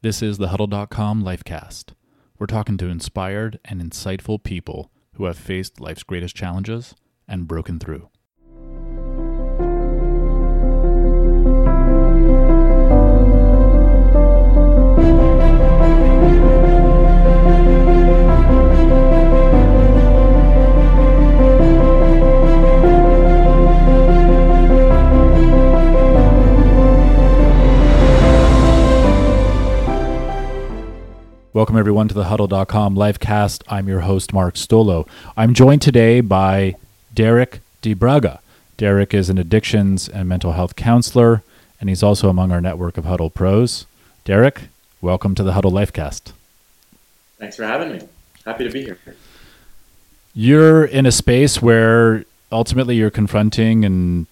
This is the Huddle.com Lifecast. We're talking to inspired and insightful people who have faced life's greatest challenges and broken through. Welcome, everyone, to the Huddle.com Lifecast. I'm your host, Mark Stolo. I'm joined today by Derek DeBraga. Derek is an addictions and mental health counselor, and he's also among our network of Huddle pros. Derek, welcome to the Huddle Lifecast. Thanks for having me. Happy to be here. You're in a space where ultimately you're confronting, and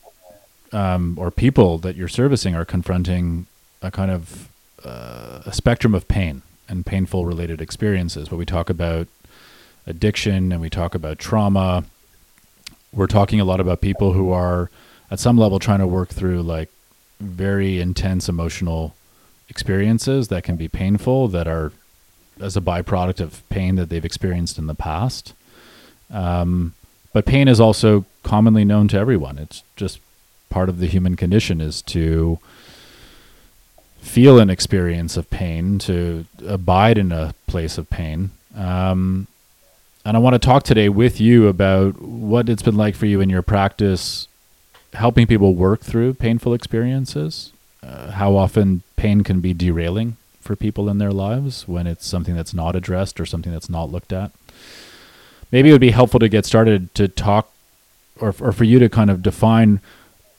um, or people that you're servicing are confronting a kind of uh, a spectrum of pain and painful related experiences. But we talk about addiction and we talk about trauma. We're talking a lot about people who are at some level trying to work through like very intense emotional experiences that can be painful that are as a byproduct of pain that they've experienced in the past. Um, but pain is also commonly known to everyone. It's just part of the human condition is to feel an experience of pain, to abide in a place of pain. Um, and I want to talk today with you about what it's been like for you in your practice, helping people work through painful experiences, uh, how often pain can be derailing for people in their lives when it's something that's not addressed or something that's not looked at. Maybe it would be helpful to get started to talk or, or for you to kind of define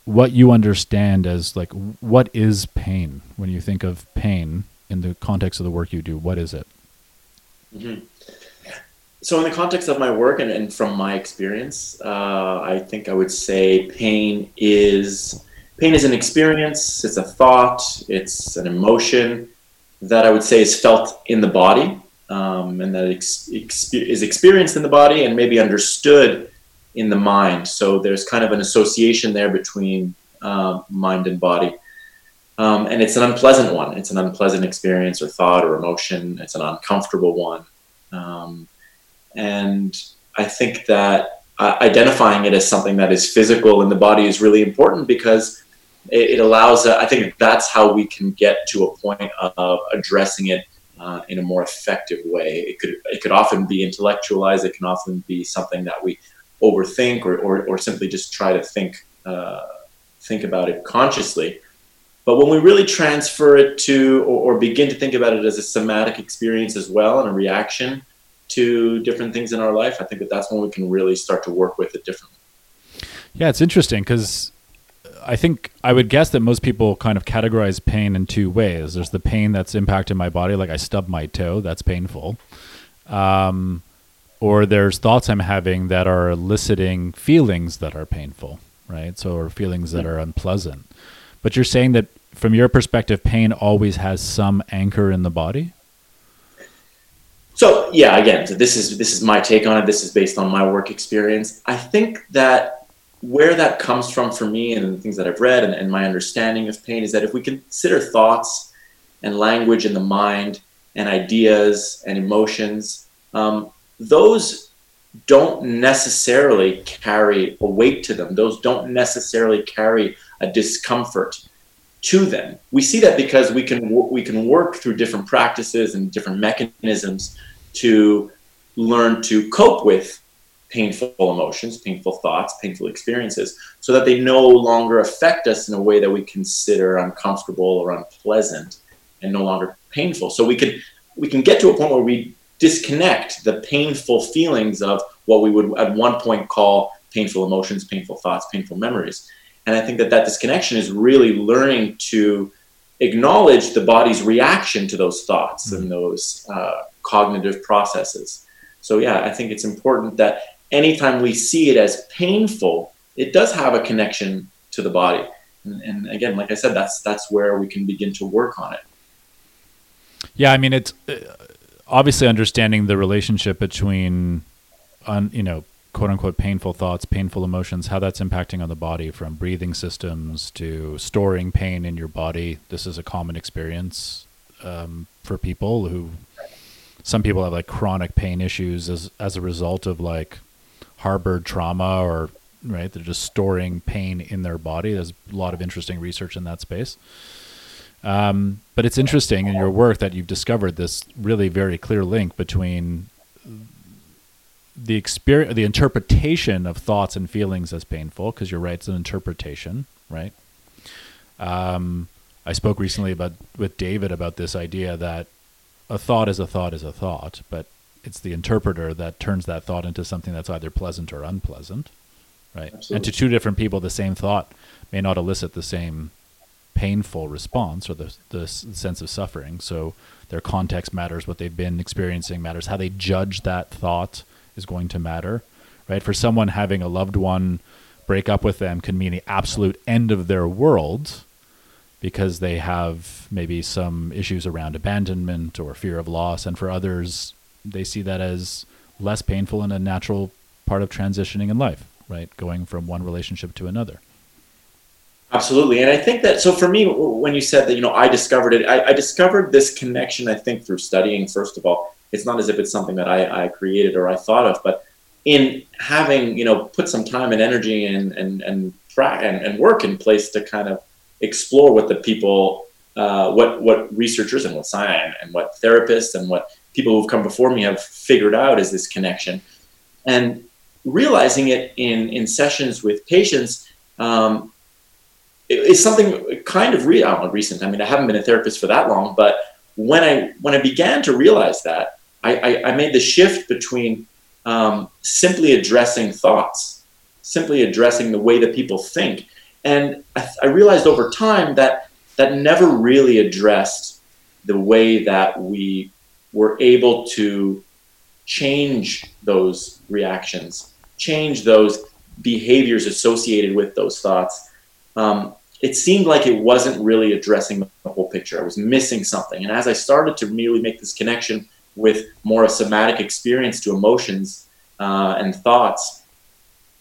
what you understand as like what is pain when you think of pain in the context of the work you do what is it mm-hmm. so in the context of my work and, and from my experience uh, i think i would say pain is pain is an experience it's a thought it's an emotion that i would say is felt in the body um, and that ex- ex- is experienced in the body and maybe understood in the mind. So there's kind of an association there between uh, mind and body. Um, and it's an unpleasant one. It's an unpleasant experience or thought or emotion. It's an uncomfortable one. Um, and I think that uh, identifying it as something that is physical in the body is really important because it, it allows, uh, I think that's how we can get to a point of addressing it uh, in a more effective way. It could, it could often be intellectualized. It can often be something that we overthink or, or, or simply just try to think uh, think about it consciously. But when we really transfer it to or, or, begin to think about it as a somatic experience as well and a reaction to different things in our life, I think that that's when we can really start to work with it differently. Yeah, it's interesting because I think I would guess that most people kind of categorize pain in two ways. There's the pain that's impacted my body, like I stubbed my toe, that's painful. Um, or there's thoughts I'm having that are eliciting feelings that are painful, right? So, or feelings that are unpleasant. But you're saying that from your perspective, pain always has some anchor in the body? So yeah, again, so this is this is my take on it. This is based on my work experience. I think that where that comes from for me and the things that I've read and, and my understanding of pain is that if we consider thoughts and language in the mind and ideas and emotions, um, those don't necessarily carry a weight to them. Those don't necessarily carry a discomfort to them. We see that because we can we can work through different practices and different mechanisms to learn to cope with painful emotions, painful thoughts, painful experiences, so that they no longer affect us in a way that we consider uncomfortable or unpleasant and no longer painful. So we can we can get to a point where we disconnect the painful feelings of what we would at one point call painful emotions, painful thoughts, painful memories. And I think that that disconnection is really learning to acknowledge the body's reaction to those thoughts mm-hmm. and those uh, cognitive processes. So, yeah, I think it's important that anytime we see it as painful, it does have a connection to the body. And, and again, like I said, that's that's where we can begin to work on it. Yeah, I mean, it's uh, obviously understanding the relationship between, un, you know, quote unquote painful thoughts, painful emotions, how that's impacting on the body from breathing systems to storing pain in your body. This is a common experience um, for people who some people have like chronic pain issues as as a result of like harbored trauma or right they're just storing pain in their body there's a lot of interesting research in that space um, but it's interesting in your work that you've discovered this really very clear link between the experience the interpretation of thoughts and feelings as painful because you're right it's an interpretation right um, i spoke recently about with david about this idea that a thought is a thought is a thought but it's the interpreter that turns that thought into something that's either pleasant or unpleasant right Absolutely. and to two different people the same thought may not elicit the same painful response or the, the sense of suffering so their context matters what they've been experiencing matters how they judge that thought is going to matter, right? For someone having a loved one break up with them can mean the absolute end of their world because they have maybe some issues around abandonment or fear of loss. And for others, they see that as less painful and a natural part of transitioning in life, right? Going from one relationship to another. Absolutely. And I think that, so for me, when you said that, you know, I discovered it, I, I discovered this connection, I think, through studying, first of all it's not as if it's something that I, I created or I thought of, but in having you know put some time and energy and and and, and, and work in place to kind of explore what the people uh, what what researchers and what science and what therapists and what people who've come before me have figured out is this connection and realizing it in in sessions with patients um, it's something kind of re- I recent i mean i haven't been a therapist for that long but when i when i began to realize that I, I, I made the shift between um, simply addressing thoughts, simply addressing the way that people think. And I, I realized over time that that never really addressed the way that we were able to change those reactions, change those behaviors associated with those thoughts. Um, it seemed like it wasn't really addressing the whole picture. I was missing something. And as I started to really make this connection with more a somatic experience to emotions uh, and thoughts,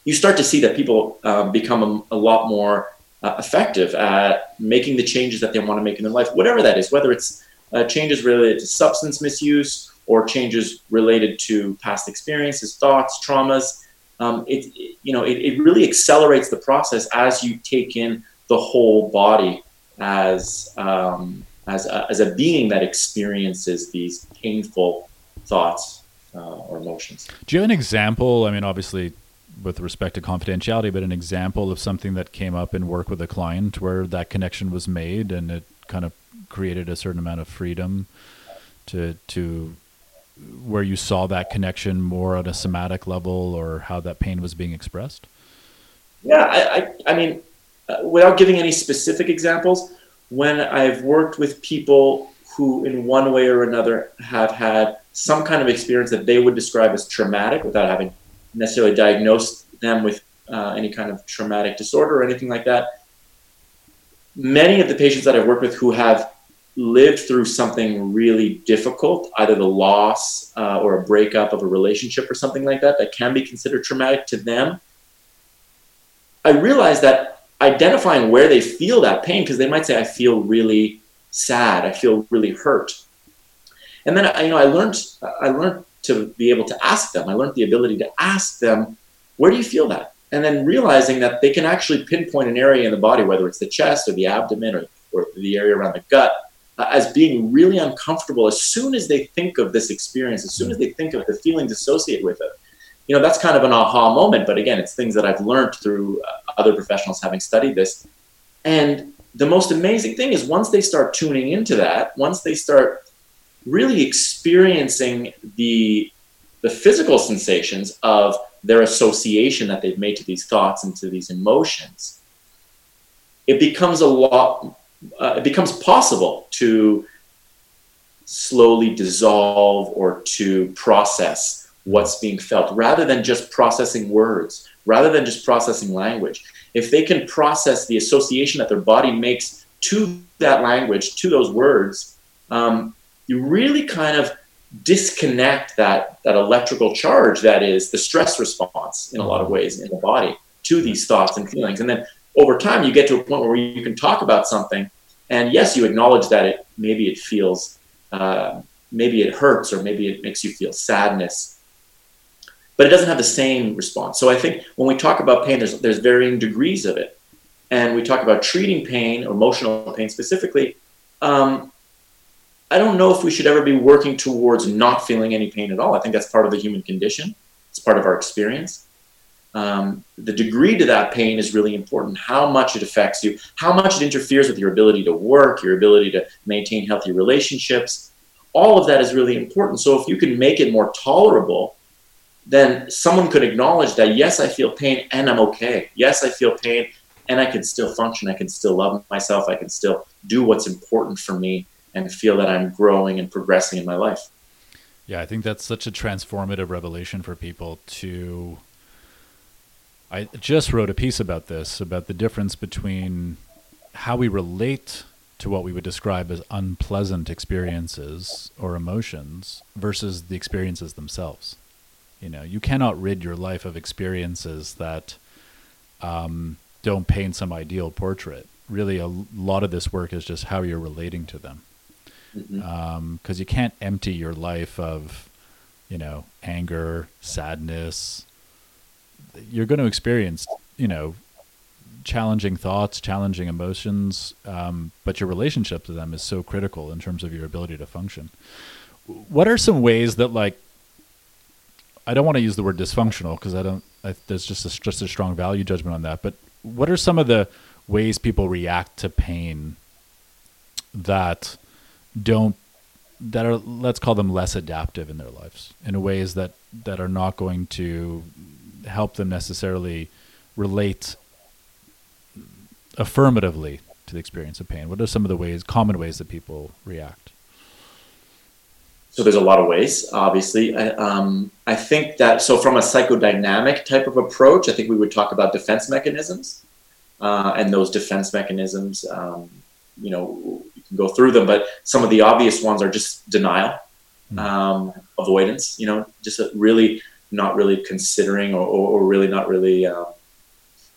you start to see that people uh, become a, a, lot more uh, effective at making the changes that they want to make in their life, whatever that is, whether it's uh, changes related to substance misuse or changes related to past experiences, thoughts, traumas. Um, it, it, you know it, it really accelerates the process as you take in the whole body as um, as a, as a being that experiences these painful thoughts uh, or emotions. Do you have an example? I mean, obviously, with respect to confidentiality, but an example of something that came up in work with a client where that connection was made and it kind of created a certain amount of freedom to to where you saw that connection more on a somatic level or how that pain was being expressed? Yeah, I, I, I mean, uh, without giving any specific examples, when I've worked with people who, in one way or another, have had some kind of experience that they would describe as traumatic without having necessarily diagnosed them with uh, any kind of traumatic disorder or anything like that. Many of the patients that I've worked with who have lived through something really difficult, either the loss uh, or a breakup of a relationship or something like that, that can be considered traumatic to them, I realize that identifying where they feel that pain because they might say i feel really sad. I feel really hurt. And then you know i learned i learned to be able to ask them. I learned the ability to ask them where do you feel that? And then realizing that they can actually pinpoint an area in the body whether it's the chest or the abdomen or, or the area around the gut uh, as being really uncomfortable as soon as they think of this experience as soon as they think of the feelings associated with it you know that's kind of an aha moment but again it's things that i've learned through uh, other professionals having studied this. And the most amazing thing is once they start tuning into that once they start really experiencing the the physical sensations of their association that they've made to these thoughts and to these emotions it becomes a lot uh, it becomes possible to slowly dissolve or to process what's being felt rather than just processing words, rather than just processing language. If they can process the association that their body makes to that language, to those words, um, you really kind of disconnect that, that electrical charge that is the stress response in a lot of ways in the body to these thoughts and feelings. And then over time, you get to a point where you can talk about something, and yes, you acknowledge that it maybe it feels uh, maybe it hurts or maybe it makes you feel sadness, but it doesn't have the same response. So I think when we talk about pain, there's there's varying degrees of it, and we talk about treating pain, emotional pain specifically. Um, I don't know if we should ever be working towards not feeling any pain at all. I think that's part of the human condition. It's part of our experience. Um, the degree to that pain is really important. How much it affects you, how much it interferes with your ability to work, your ability to maintain healthy relationships. All of that is really important. So if you can make it more tolerable, then someone could acknowledge that yes, I feel pain and I'm okay. Yes, I feel pain and I can still function. I can still love myself. I can still do what's important for me and feel that I'm growing and progressing in my life. Yeah, I think that's such a transformative revelation for people to. I just wrote a piece about this, about the difference between how we relate to what we would describe as unpleasant experiences or emotions versus the experiences themselves. You know, you cannot rid your life of experiences that um, don't paint some ideal portrait. Really, a lot of this work is just how you're relating to them because mm-hmm. um, you can't empty your life of you know anger sadness you're going to experience you know challenging thoughts challenging emotions um, but your relationship to them is so critical in terms of your ability to function what are some ways that like i don't want to use the word dysfunctional because i don't I, there's just a, just a strong value judgment on that but what are some of the ways people react to pain that don't that are let's call them less adaptive in their lives in ways that that are not going to help them necessarily relate affirmatively to the experience of pain? What are some of the ways common ways that people react so there's a lot of ways obviously I, um, I think that so from a psychodynamic type of approach i think we would talk about defense mechanisms uh, and those defense mechanisms um, you know you can go through them, but some of the obvious ones are just denial, hmm. um, avoidance. You know, just really not really considering or, or, or really not really um,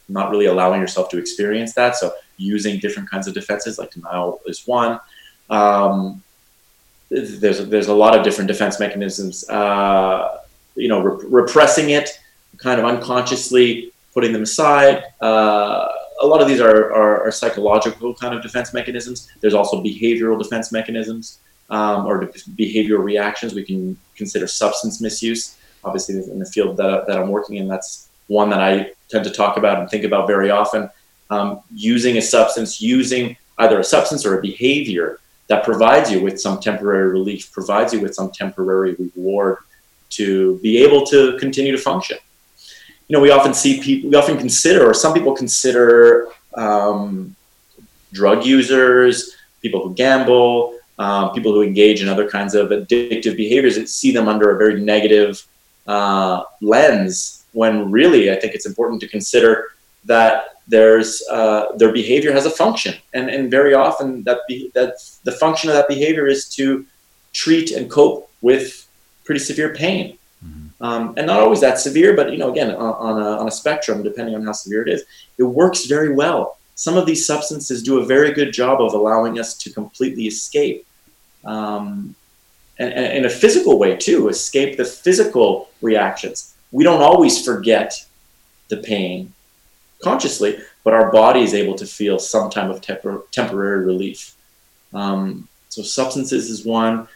not really allowing yourself to experience that. So using different kinds of defenses, like denial, is one. Um, there's there's a lot of different defense mechanisms. Uh, you know, repressing it, kind of unconsciously putting them aside. Uh, a lot of these are, are, are, psychological kind of defense mechanisms. There's also behavioral defense mechanisms um, or behavioral reactions. We can consider substance misuse. Obviously, in the field that, that I'm working in, that's one that I tend to talk about and think about very often. Um, using a substance, using either a substance or a behavior that provides you with some temporary relief, provides you with some temporary reward to be able to continue to function you know, we often see people, we often consider, or some people consider um, drug users, people who gamble, um, people who engage in other kinds of addictive behaviors, and see them under a very negative uh, lens. When really, I think it's important to consider that there's uh, their behavior has a function, and and very often that be, that the function of that behavior is to treat and cope with pretty severe pain um, and not always that severe, but you know, again, on, on, a, on a spectrum, depending on how severe it is, it works very well. Some of these substances do a very good job of allowing us to completely escape, um, and, and in a physical way too, escape the physical reactions. We don't always forget the pain consciously, but our body is able to feel some type of tempor- temporary relief. Um, so substances is one.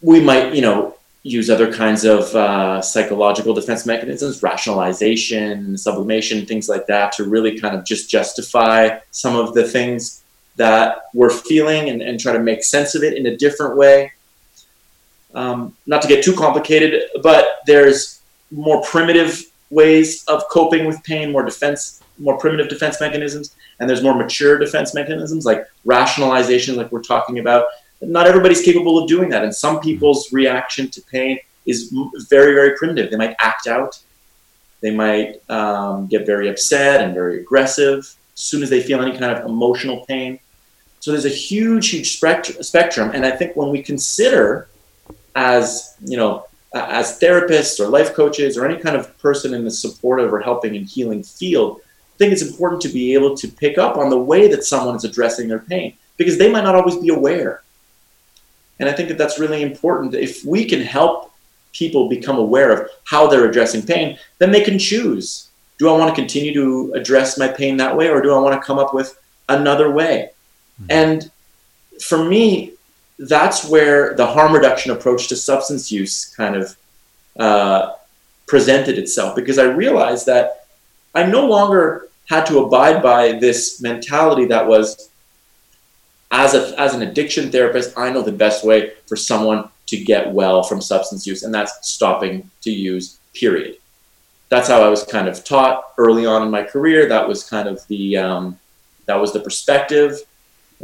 We might, you know, use other kinds of uh, psychological defense mechanisms, rationalization, sublimation, things like that, to really kind of just justify some of the things that we're feeling and, and try to make sense of it in a different way. Um, not to get too complicated, but there's more primitive ways of coping with pain, more defense, more primitive defense mechanisms, and there's more mature defense mechanisms like rationalization, like we're talking about, not everybody's capable of doing that. And some people's reaction to pain is very, very primitive. They might act out. They might um, get very upset and very aggressive as soon as they feel any kind of emotional pain. So there's a huge, huge spectrum. And I think when we consider as, you know, as therapists or life coaches or any kind of person in the supportive or helping and healing field, I think it's important to be able to pick up on the way that someone is addressing their pain because they might not always be aware And I think that that's really important. If we can help people become aware of how they're addressing pain, then they can choose. Do I want to continue to address my pain that way, or do I want to come up with another way? Mm-hmm. And for me, that's where the harm reduction approach to substance use kind of uh, presented itself because I realized that I no longer had to abide by this mentality that was as a as an addiction therapist, I know the best way for someone to get well from substance use, and that's stopping to use. Period. That's how I was kind of taught early on in my career. That was kind of the um, that was the perspective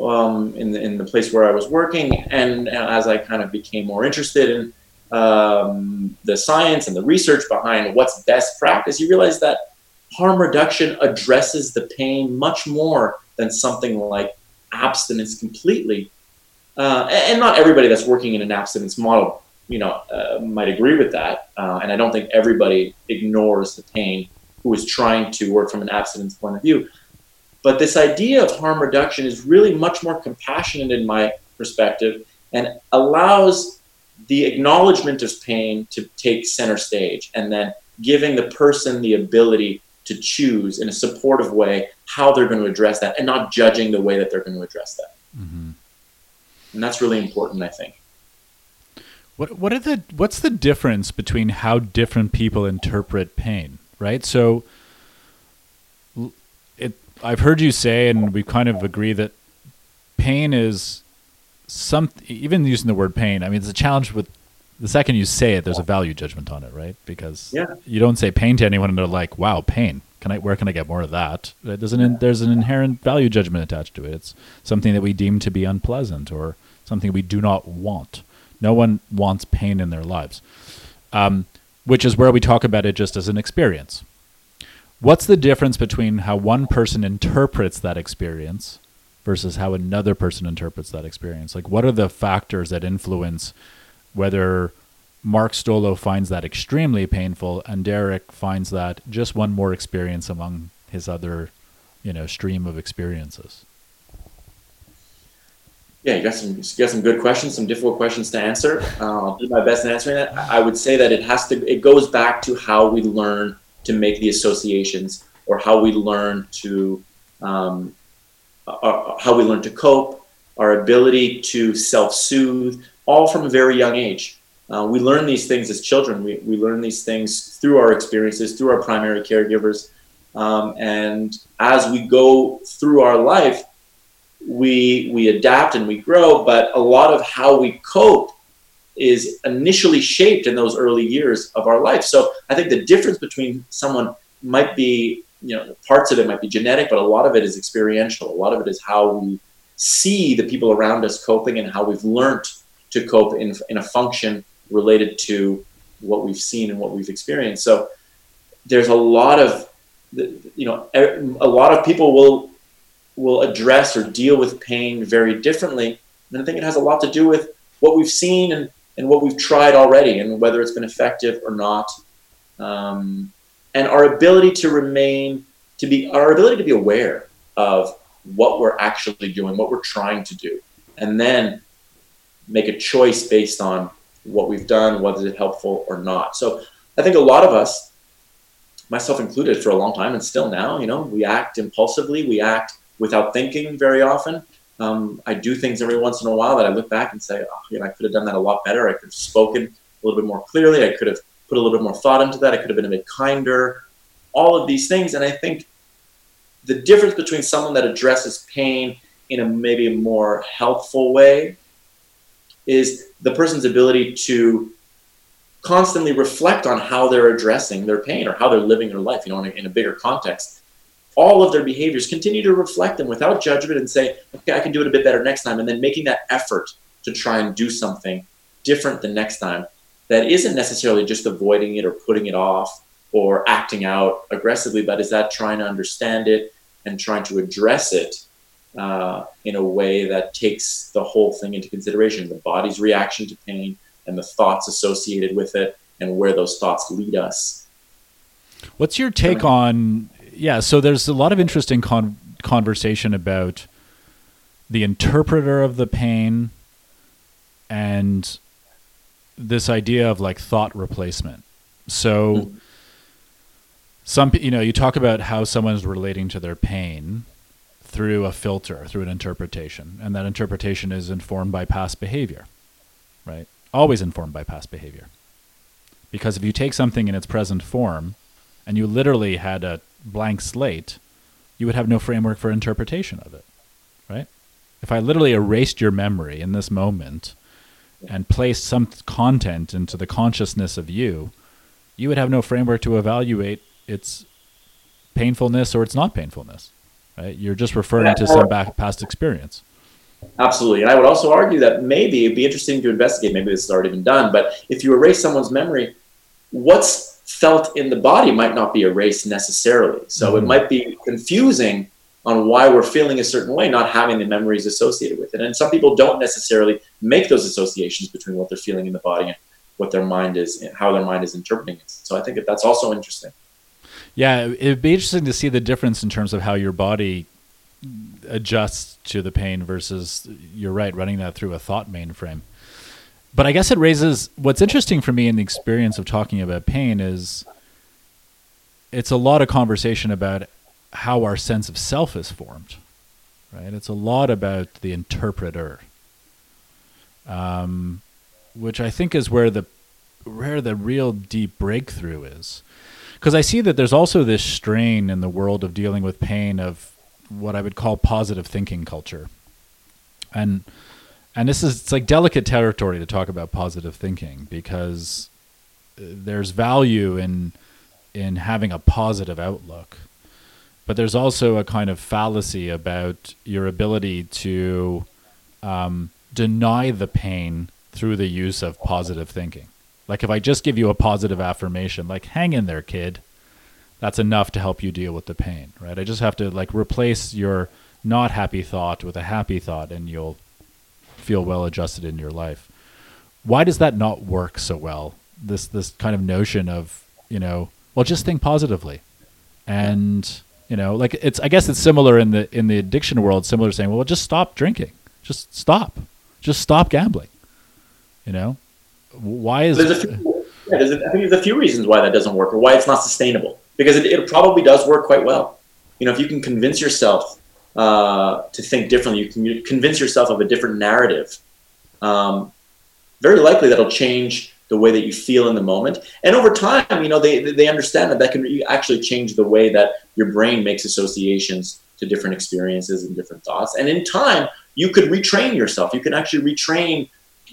um, in the in the place where I was working, and as I kind of became more interested in um, the science and the research behind what's best practice, you realize that harm reduction addresses the pain much more than something like abstinence completely. Uh, and not everybody that's working in an abstinence model, you know, uh, might agree with that. Uh, and I don't think everybody ignores the pain who is trying to work from an abstinence point of view. But this idea of harm reduction is really much more compassionate in my perspective and allows the acknowledgement of pain to take center stage and then giving the person the ability to choose in a supportive way how they're going to address that and not judging the way that they're going to address that. Mm-hmm. And that's really important, I think. What what are the what's the difference between how different people interpret pain, right? So I've heard you say and we kind of agree that pain is some even using the word pain, I mean it's a challenge with the second you say it, there's a value judgment on it, right? Because yeah. you don't say pain to anyone and they're like, "Wow, pain! Can I? Where can I get more of that?" There's an there's an inherent value judgment attached to it. It's something that we deem to be unpleasant or something we do not want. No one wants pain in their lives, um, which is where we talk about it just as an experience. What's the difference between how one person interprets that experience versus how another person interprets that experience? Like, what are the factors that influence whether Mark Stolo finds that extremely painful and Derek finds that just one more experience among his other, you know, stream of experiences. Yeah, you got some you got some good questions, some difficult questions to answer. Uh, I'll do my best in answering that. I would say that it has to it goes back to how we learn to make the associations or how we learn to um, uh, how we learn to cope, our ability to self-soothe, all from a very young age. Uh, we learn these things as children. We, we learn these things through our experiences, through our primary caregivers. Um, and as we go through our life, we, we adapt and we grow, but a lot of how we cope is initially shaped in those early years of our life. So I think the difference between someone might be, you know, parts of it might be genetic, but a lot of it is experiential. A lot of it is how we see the people around us coping and how we've learned to cope in, in a function related to what we've seen and what we've experienced. So there's a lot of, you know, a lot of people will will address or deal with pain very differently. And I think it has a lot to do with what we've seen and, and what we've tried already and whether it's been effective or not. Um, and our ability to remain, to be, our ability to be aware of what we're actually doing, what we're trying to do. And then make a choice based on what we've done, whether it's helpful or not. So I think a lot of us, myself included, for a long time and still now, you know, we act impulsively, we act without thinking very often. Um, I do things every once in a while that I look back and say, oh, you know, I could have done that a lot better. I could have spoken a little bit more clearly. I could have put a little bit more thought into that. I could have been a bit kinder. All of these things, and I think the difference between someone that addresses pain in a maybe more helpful way is the person's ability to constantly reflect on how they're addressing their pain or how they're living their life, you know, in a, in a bigger context. All of their behaviors continue to reflect them without judgment and say, okay, I can do it a bit better next time. And then making that effort to try and do something different the next time that isn't necessarily just avoiding it or putting it off or acting out aggressively, but is that trying to understand it and trying to address it uh, in a way that takes the whole thing into consideration the body's reaction to pain and the thoughts associated with it and where those thoughts lead us. What's your take on? Yeah, so there's a lot of interesting con- conversation about the interpreter of the pain and this idea of like thought replacement. So, some you know, you talk about how someone's relating to their pain through a filter, through an interpretation, and that interpretation is informed by past behavior, right? Always informed by past behavior. Because if you take something in its present form and you literally had a blank slate, you would have no framework for interpretation of it, right? If I literally erased your memory in this moment and placed some content into the consciousness of you, you would have no framework to evaluate its painfulness or its not painfulness. Right? You're just referring to some back, past experience. Absolutely. And I would also argue that maybe it'd be interesting to investigate, maybe this has already been done, but if you erase someone's memory, what's felt in the body might not be erased necessarily. So mm-hmm. it might be confusing on why we're feeling a certain way, not having the memories associated with it. And some people don't necessarily make those associations between what they're feeling in the body and what their mind is, how their mind is interpreting it. So I think that that's also interesting. Yeah, it'd be interesting to see the difference in terms of how your body adjusts to the pain versus, you're right, running that through a thought mainframe. But I guess it raises what's interesting for me in the experience of talking about pain is it's a lot of conversation about how our sense of self is formed, right? It's a lot about the interpreter, um, which I think is where the where the real deep breakthrough is, because I see that there's also this strain in the world of dealing with pain of what I would call positive thinking culture, and and this is it's like delicate territory to talk about positive thinking because uh, there's value in in having a positive outlook but there's also a kind of fallacy about your ability to um, deny the pain through the use of positive thinking. Like if I just give you a positive affirmation, like hang in there, kid, that's enough to help you deal with the pain, right? I just have to like replace your not happy thought with a happy thought and you'll feel well adjusted in your life. Why does that not work so well? This this kind of notion of, you know, well just think positively. And you know, like it's I guess it's similar in the in the addiction world, similar to saying, well, just stop drinking, just stop, just stop gambling. You know, why is there's a few, yeah, there's a, I think there's a few reasons why that doesn't work or why it's not sustainable because it, it probably does work quite well. You know, if you can convince yourself uh, to think differently, you can convince yourself of a different narrative. Um, very likely that'll change the way that you feel in the moment. And over time, you know, they, they understand that that can actually change the way that your brain makes associations to different experiences and different thoughts. And in time, you could retrain yourself. You can actually retrain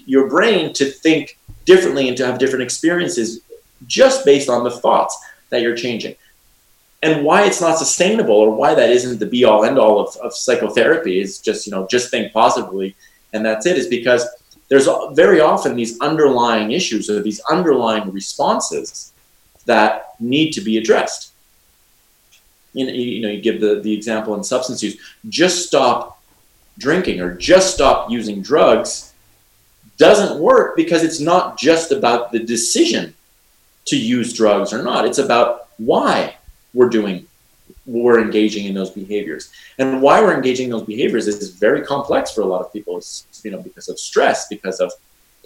your brain to think differently and to have different experiences just based on the thoughts that you're changing. And why it's not sustainable or why that isn't the be all end all of, of psychotherapy is just, you know, just think positively and that's it is because there's very often these underlying issues or these underlying responses that need to be addressed. You know, you, know, you give the, the example in substance use, just stop drinking or just stop using drugs doesn't work because it's not just about the decision to use drugs or not. It's about why we're doing we're engaging in those behaviors. And why we're engaging in those behaviors is very complex for a lot of people. It's, you know, because of stress, because of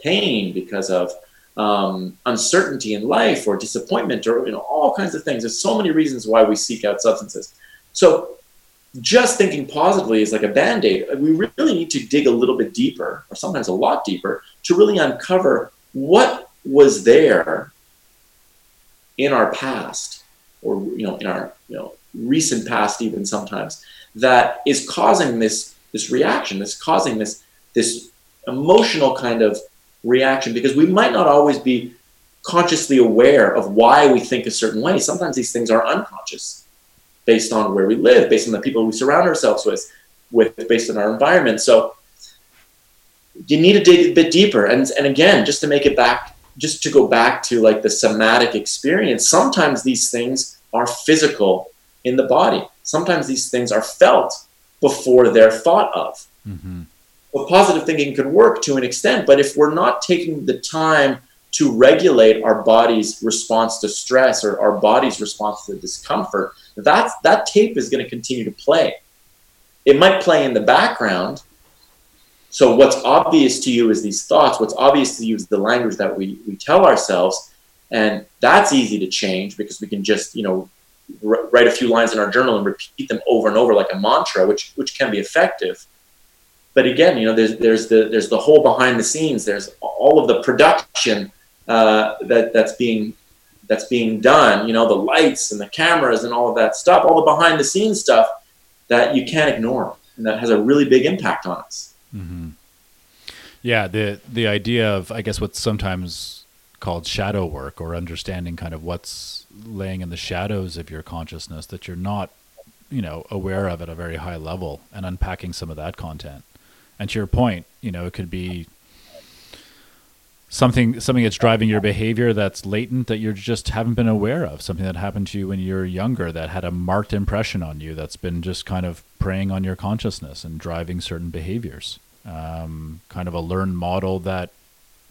pain, because of um, uncertainty in life or disappointment or you know all kinds of things. There's so many reasons why we seek out substances. So just thinking positively is like a band-aid. We really need to dig a little bit deeper, or sometimes a lot deeper, to really uncover what was there in our past or you know in our you know recent past even sometimes that is causing this this reaction that's causing this this emotional kind of reaction because we might not always be consciously aware of why we think a certain way. Sometimes these things are unconscious based on where we live based on the people we surround ourselves with with based on our environment. So you need to dig a bit deeper. And and again just to make it back just to go back to like the somatic experience sometimes these things are physical in the body. Sometimes these things are felt before they're thought of. Mm-hmm. Well, positive thinking can work to an extent, but if we're not taking the time to regulate our body's response to stress or our body's response to discomfort, that's, that tape is going to continue to play. It might play in the background, so what's obvious to you is these thoughts. What's obvious to you is the language that we, we tell ourselves. And that's easy to change because we can just, you know, r- write a few lines in our journal and repeat them over and over like a mantra, which, which can be effective. But again, you know, there's, there's the, there's the whole behind the scenes. There's all of the production uh, that, that's being, that's being done, you know, the lights and the cameras and all of that stuff, all the behind the scenes stuff that you can't ignore. And that has a really big impact on us. Mm-hmm. Yeah, the the idea of I guess what's sometimes called shadow work or understanding kind of what's laying in the shadows of your consciousness that you're not, you know, aware of at a very high level and unpacking some of that content. And to your point, you know, it could be something something that's driving your behavior that's latent that you just haven't been aware of something that happened to you when you were younger that had a marked impression on you that's been just kind of preying on your consciousness and driving certain behaviors um, kind of a learned model that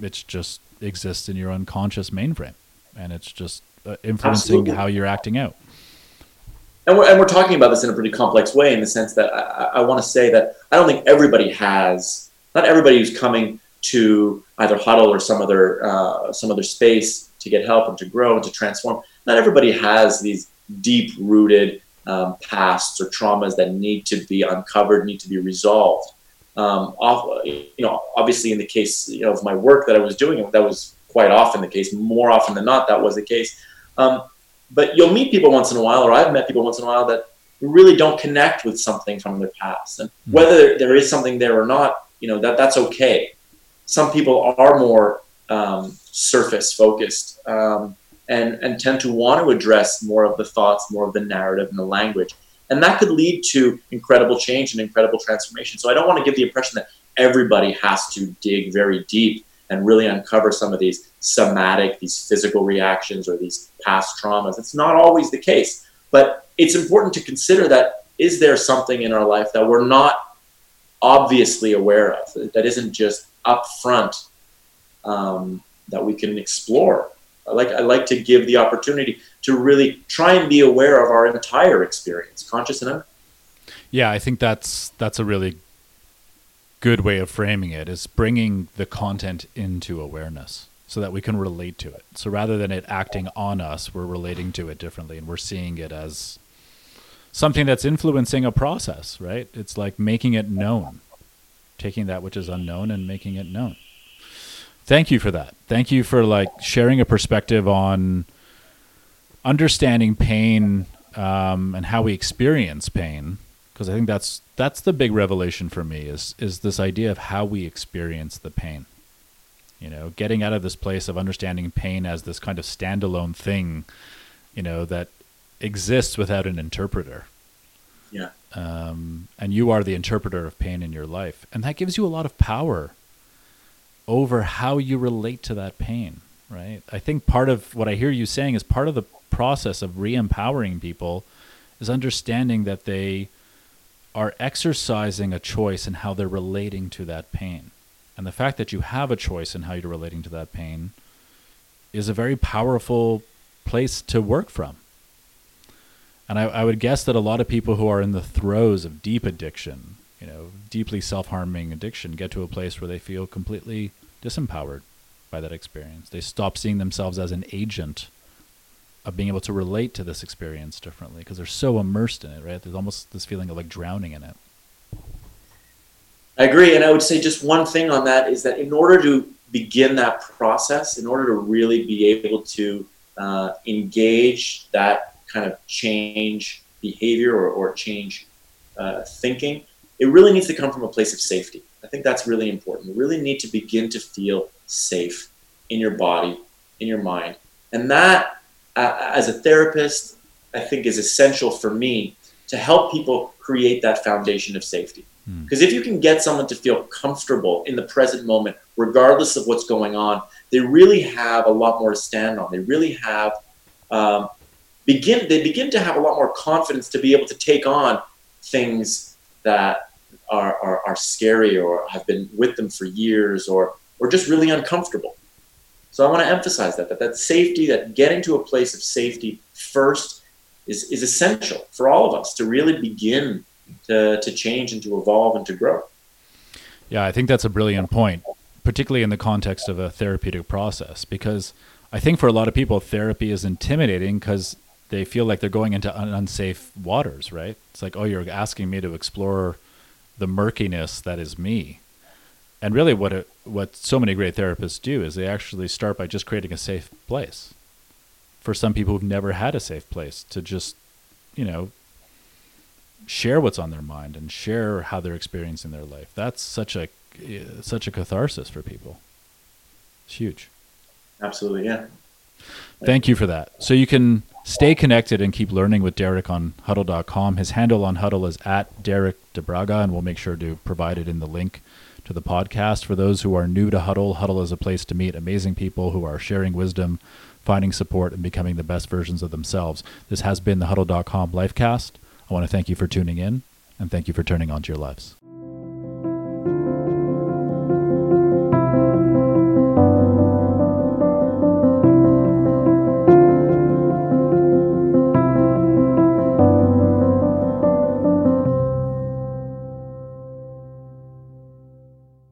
it's just exists in your unconscious mainframe and it's just uh, influencing Absolutely. how you're acting out and we're, and we're talking about this in a pretty complex way in the sense that I, I want to say that I don't think everybody has not everybody who's coming to either huddle or some other uh, some other space to get help and to grow and to transform. Not everybody has these deep rooted um, pasts or traumas that need to be uncovered, need to be resolved. Um, off, you know, obviously, in the case you know, of my work that I was doing, that was quite often the case. More often than not, that was the case. Um, but you'll meet people once in a while, or I've met people once in a while that really don't connect with something from their past, and hmm. whether there is something there or not, you know, that that's okay some people are more um, surface focused um, and, and tend to want to address more of the thoughts, more of the narrative and the language. And that could lead to incredible change and incredible transformation. So I don't want to give the impression that everybody has to dig very deep and really uncover some of these somatic, these physical reactions or these past traumas. It's not always the case. But it's important to consider that is there something in our life that we're not obviously aware of, that isn't just up front um, that we can explore. I like I like to give the opportunity to really try and be aware of our entire experience, conscious and. Yeah, I think that's that's a really good way of framing it is bringing the content into awareness so that we can relate to it. So rather than it acting on us, we're relating to it differently and we're seeing it as something that's influencing a process, right? It's like making it known taking that which is unknown and making it known. Thank you for that. Thank you for like sharing a perspective on understanding pain um, and how we experience pain, because I think that's that's the big revelation for me is is this idea of how we experience the pain. You know, getting out of this place of understanding pain as this kind of standalone thing, you know, that exists without an interpreter. Yeah um, and you are the interpreter of pain in your life, and that gives you a lot of power over how you relate to that pain. Right? I think part of what I hear you saying is part of the process of re-empowering people is understanding that they are exercising a choice in how they're relating to that pain. And the fact that you have a choice in how you're relating to that pain is a very powerful place to work from. And I, I would guess that a lot of people who are in the throes of deep addiction, you know, deeply self harming addiction, get to a place where they feel completely disempowered by that experience. They stop seeing themselves as an agent of being able to relate to this experience differently because they're so immersed in it, right? There's almost this feeling of like drowning in it. I agree. And I would say just one thing on that is that in order to begin that process, in order to really be able to uh, engage that kind of change behavior or, or change uh, thinking, it really needs to come from a place of safety. I think that's really important. You really need to begin to feel safe in your body, in your mind. And that, uh, as a therapist, I think is essential for me to help people create that foundation of safety. Because hmm. if you can get someone to feel comfortable in the present moment, regardless of what's going on, they really have a lot more to stand on. They really have um, begin they begin to have a lot more confidence to be able to take on things that are, are, are scary or have been with them for years or or just really uncomfortable. So I want to emphasize that that that safety, that getting to a place of safety first is, is essential for all of us to really begin to, to change and to evolve and to grow. Yeah, I think that's a brilliant point, particularly in the context of a therapeutic process, because I think for a lot of people, therapy is intimidating because they feel like they're going into un- unsafe waters, right? It's like, oh, you're asking me to explore the murkiness that is me. And really, what it, what so many great therapists do is they actually start by just creating a safe place for some people who've never had a safe place to just, you know, share what's on their mind and share how they're experiencing their life. That's such a eh, such a catharsis for people. It's huge. Absolutely, yeah. Thank you for that. So you can stay connected and keep learning with Derek on huddle.com. His handle on huddle is at Derek DeBraga, and we'll make sure to provide it in the link to the podcast. For those who are new to Huddle, Huddle is a place to meet amazing people who are sharing wisdom, finding support, and becoming the best versions of themselves. This has been the huddle.com Lifecast. I want to thank you for tuning in and thank you for turning on to your lives.